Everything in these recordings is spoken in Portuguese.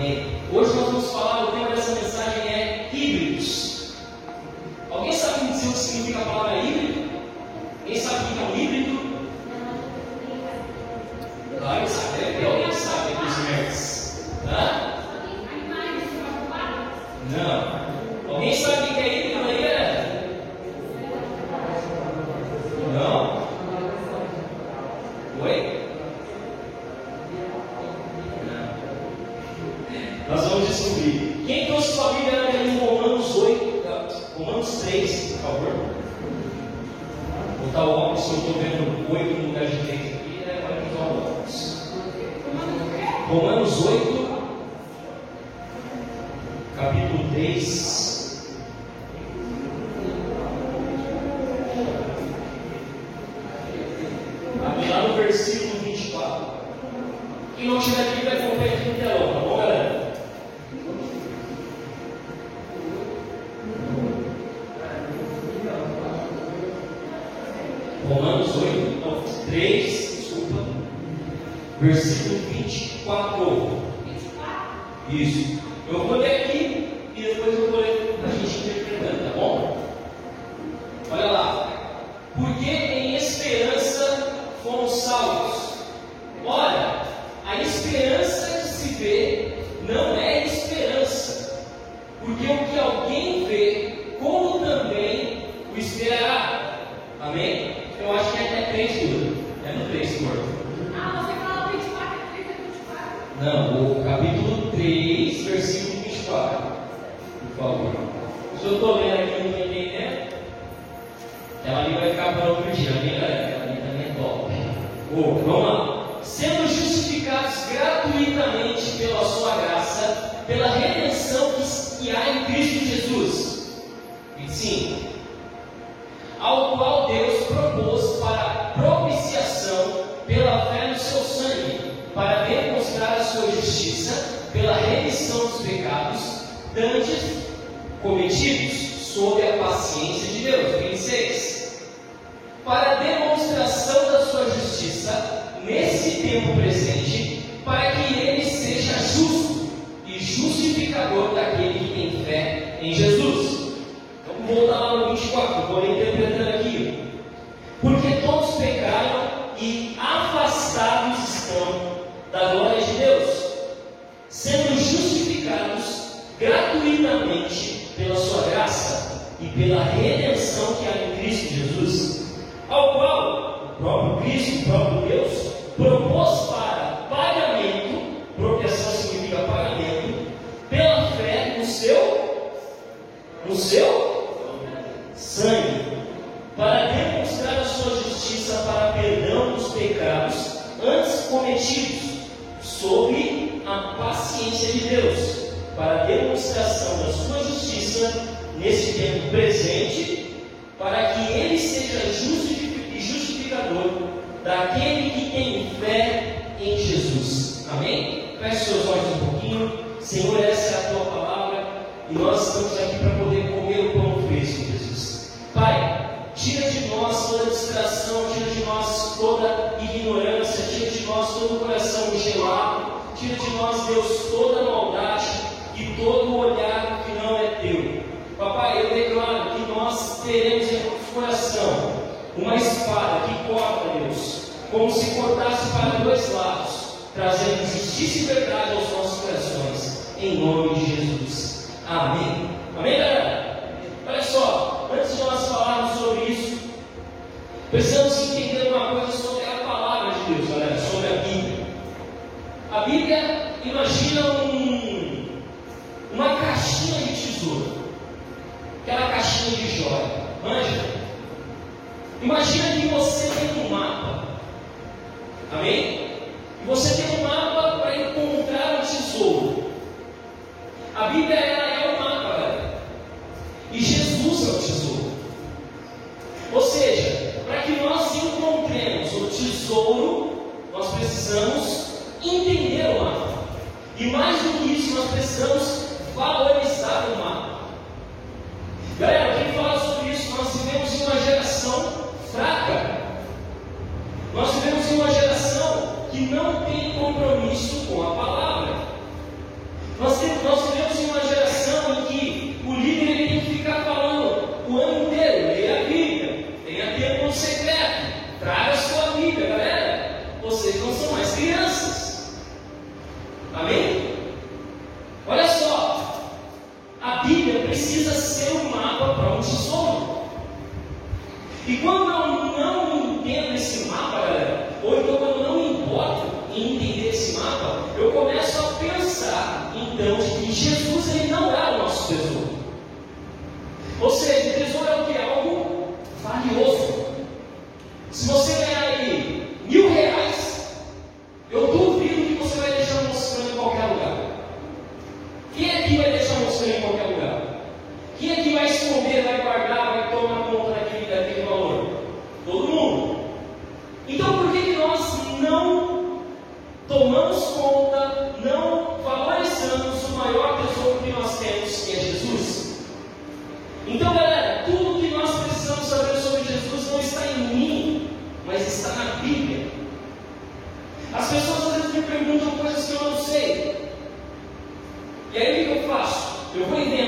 Amém. Hoje nós vamos falar, o tema dessa mensagem versículo 24. Isso. Eu vou ler aqui e depois eu vou ler a gente interpretando, tá bom? Olha lá. Porque em esperança fomos salvos. Ora, a esperança que se vê não é Por favor. Tempo presente, para que ele seja justo e justificador daquele que tem fé em Jesus. Vamos voltar lá no 24, vou interpretando nós todo o coração gelado, tira de nós, Deus, toda maldade e todo olhar que não é teu. Papai, eu declaro que nós teremos em nosso coração uma espada que corta, Deus, como se cortasse para dois lados, trazendo justiça e verdade aos nossos corações, em nome de Jesus. Amém. Amém, galera? Olha só, antes de nós falarmos sobre isso, precisamos entender aquela caixinha de joia, manja? Imagina que você tem um mapa, amém? E você tem um mapa para encontrar o tesouro. A Bíblia é o mapa, galera. E Jesus é o tesouro. Ou seja, para que nós encontremos o tesouro, nós precisamos entender o mapa. E mais do que isso, nós precisamos valorizar o mapa. Galera, quem fala sobre isso, nós vivemos em uma geração fraca. Nós vivemos em uma geração que não tem compromisso com a palavra. Faço? Eu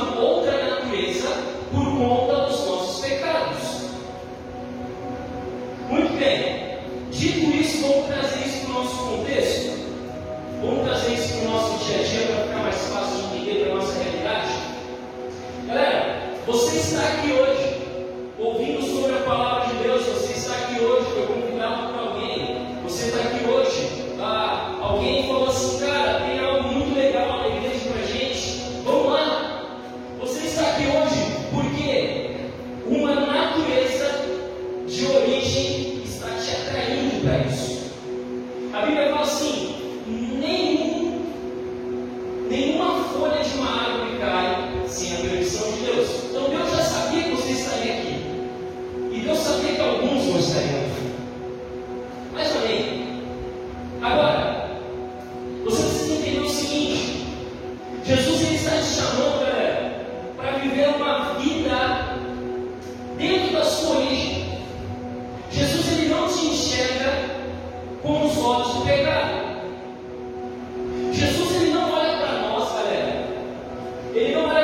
uma outra natureza por conta dos nossos pecados. Muito bem, dito isso, vamos trazer isso para o nosso contexto. Ele não vai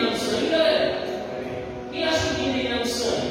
No sangue? Galera? Quem acha que no sangue?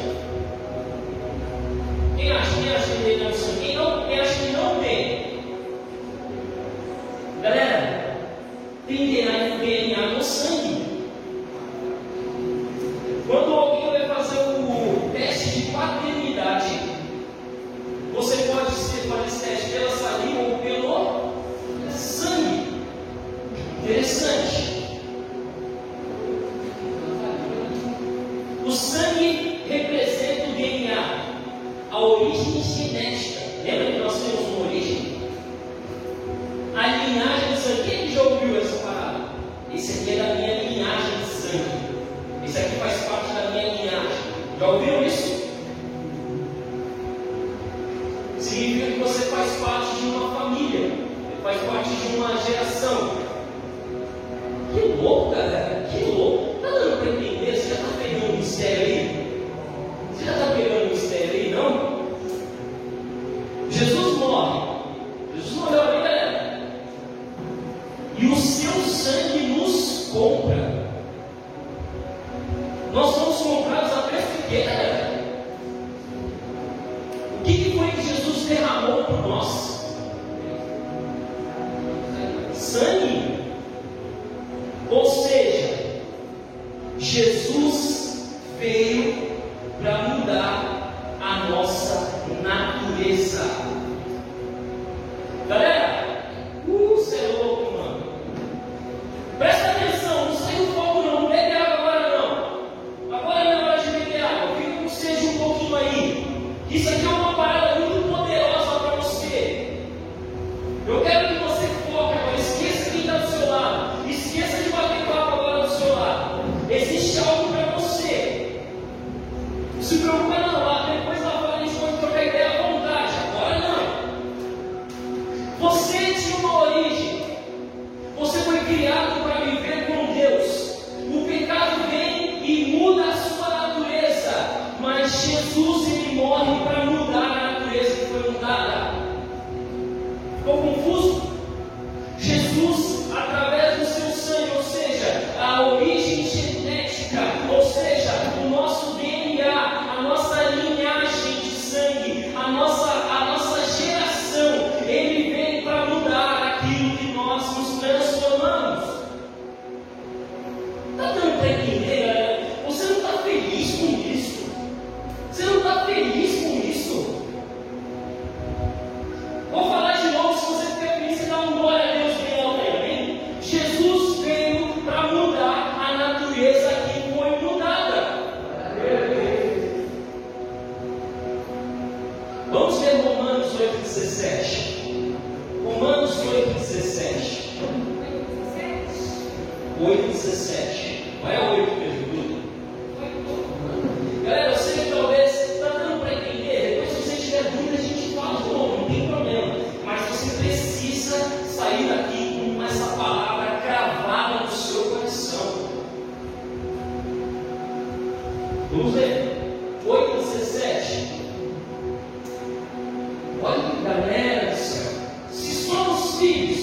schemes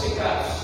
pecados.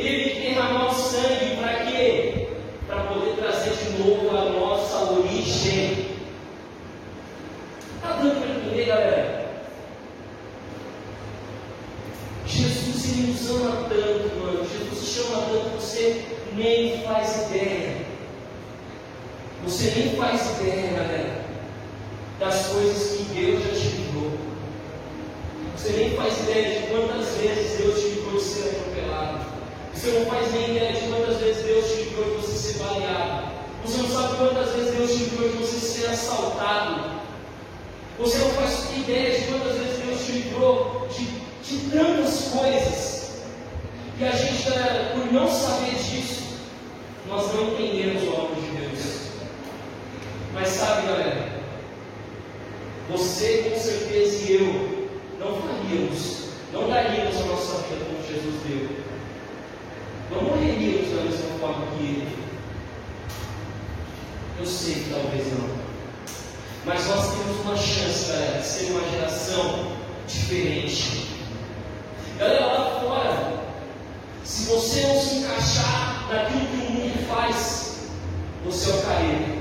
Ele que o sangue para quê? Para poder trazer de novo a nossa origem. Está dando para entender, galera? Jesus ele nos ama tanto, mano. Jesus te chama tanto, você nem faz ideia. Você nem faz ideia, galera, das coisas que Deus já te livrou. Você nem faz ideia de quantas vezes Deus te livrou de ser atropelado. Você não faz nem ideia de quantas vezes Deus te livrou de você ser baleado. Você não sabe quantas vezes Deus te livrou de você ser assaltado. Você não faz ideia de quantas vezes Deus te livrou de, de tantas coisas. E a gente, galera, por não saber disso, nós não entendemos o amor de Deus. Mas sabe, galera, você com certeza e eu não faríamos, não daríamos a nossa vida como Jesus deu. Não morreríamos da mesma forma que Ele. Eu sei que talvez não. Mas nós temos uma chance, de ser uma geração diferente. Galera, lá fora, se você não se encaixar naquilo que o mundo faz, você é o careta.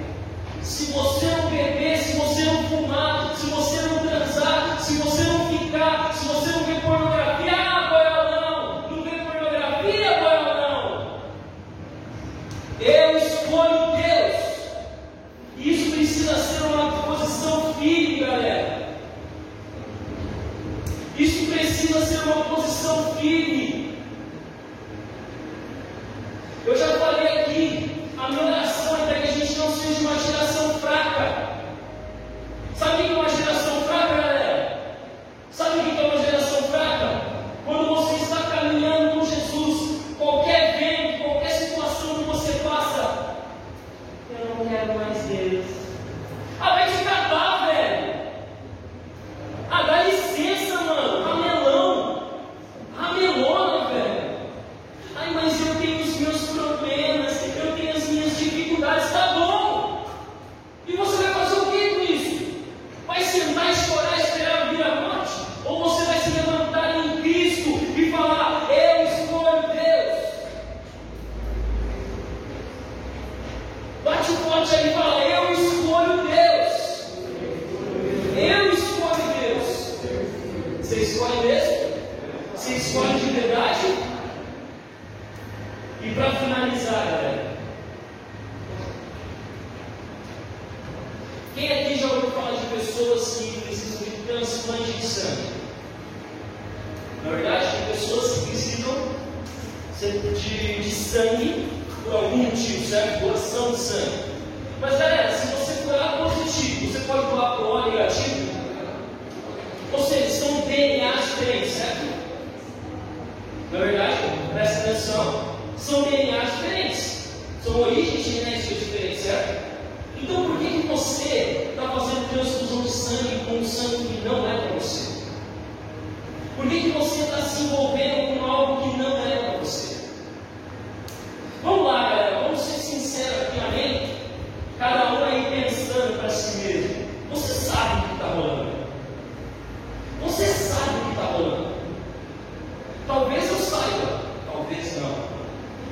Se você não beber, se você não fumar, se você não transar, se você não ficar, se você digne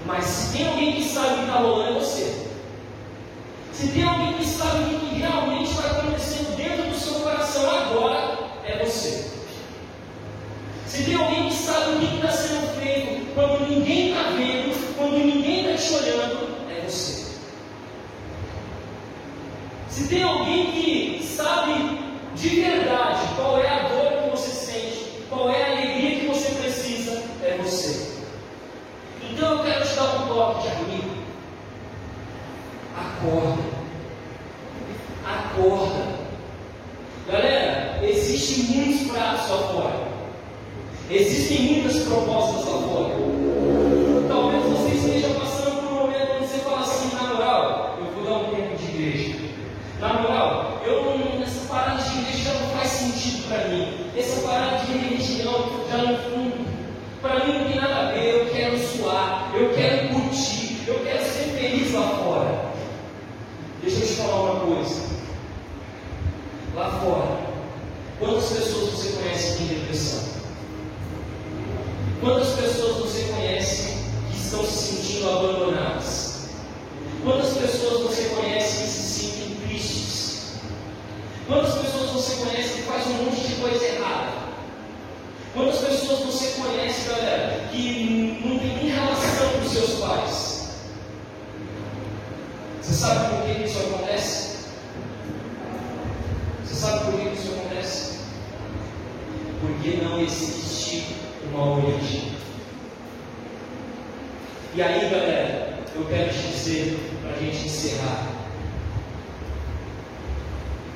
Mas se tem alguém que sabe o que está rolando, é você. Se tem alguém que sabe o que realmente está acontecendo dentro do seu coração agora, é você. Se tem alguém que sabe o que está sendo feito quando ninguém está vendo, quando ninguém está te olhando, é você. Se tem alguém que sabe de verdade qual é a dor que você sente, qual é a alegria que você precisa, é você. Então eu quero de amigo. Acorda. Acorda. Galera, existem muitos pratos lá fora. Existem muitas propostas lá fora. Talvez você esteja passando por um momento onde você fala assim, na moral, eu vou dar um tempo de igreja. Na moral, eu não, essa parada de igreja já não faz sentido para mim. Essa parada de religião já não fundo. Para mim não tem nada a ver, eu quero suar, eu quero curtir, eu quero ser feliz lá fora. Deixa eu te falar uma coisa. Lá fora, quantas pessoas você conhece que tem depressão? Quantas pessoas você conhece que estão se sentindo abandonadas? Quantas pessoas você conhece que se sentem tristes? Quantas pessoas você conhece que faz um monte de coisa errada? Quantas pessoas você conhece, galera, que não tem nem relação com seus pais? Você sabe por que isso acontece? Você sabe por que isso acontece? Porque não existe E aí, galera, eu quero te dizer, para a gente encerrar.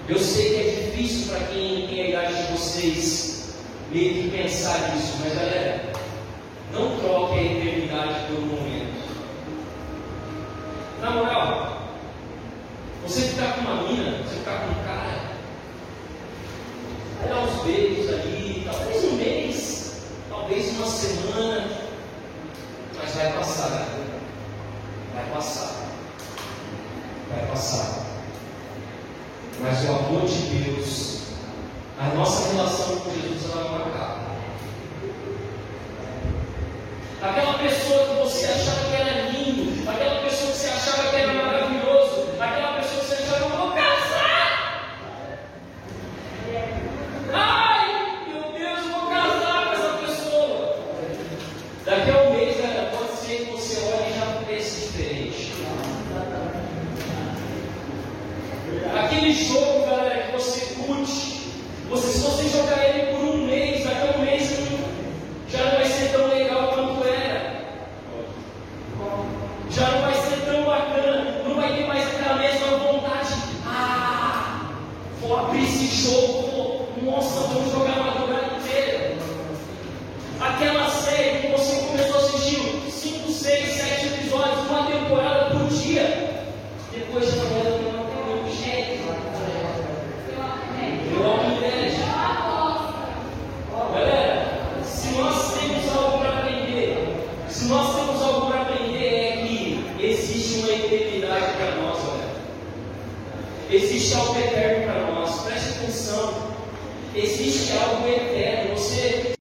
Eu sei que é difícil para quem tem a idade de vocês meio que pensar nisso, mas galera, não troque a eternidade um momento. Na moral, você ficar com uma mina, você ficar com um cara, vai dar uns beijos ali, talvez um mês, talvez uma semana, mas vai passar, vai passar, vai passar. Mas o amor de Deus, a nossa relação com Jesus, ela não acaba. Aquela pessoa que você achava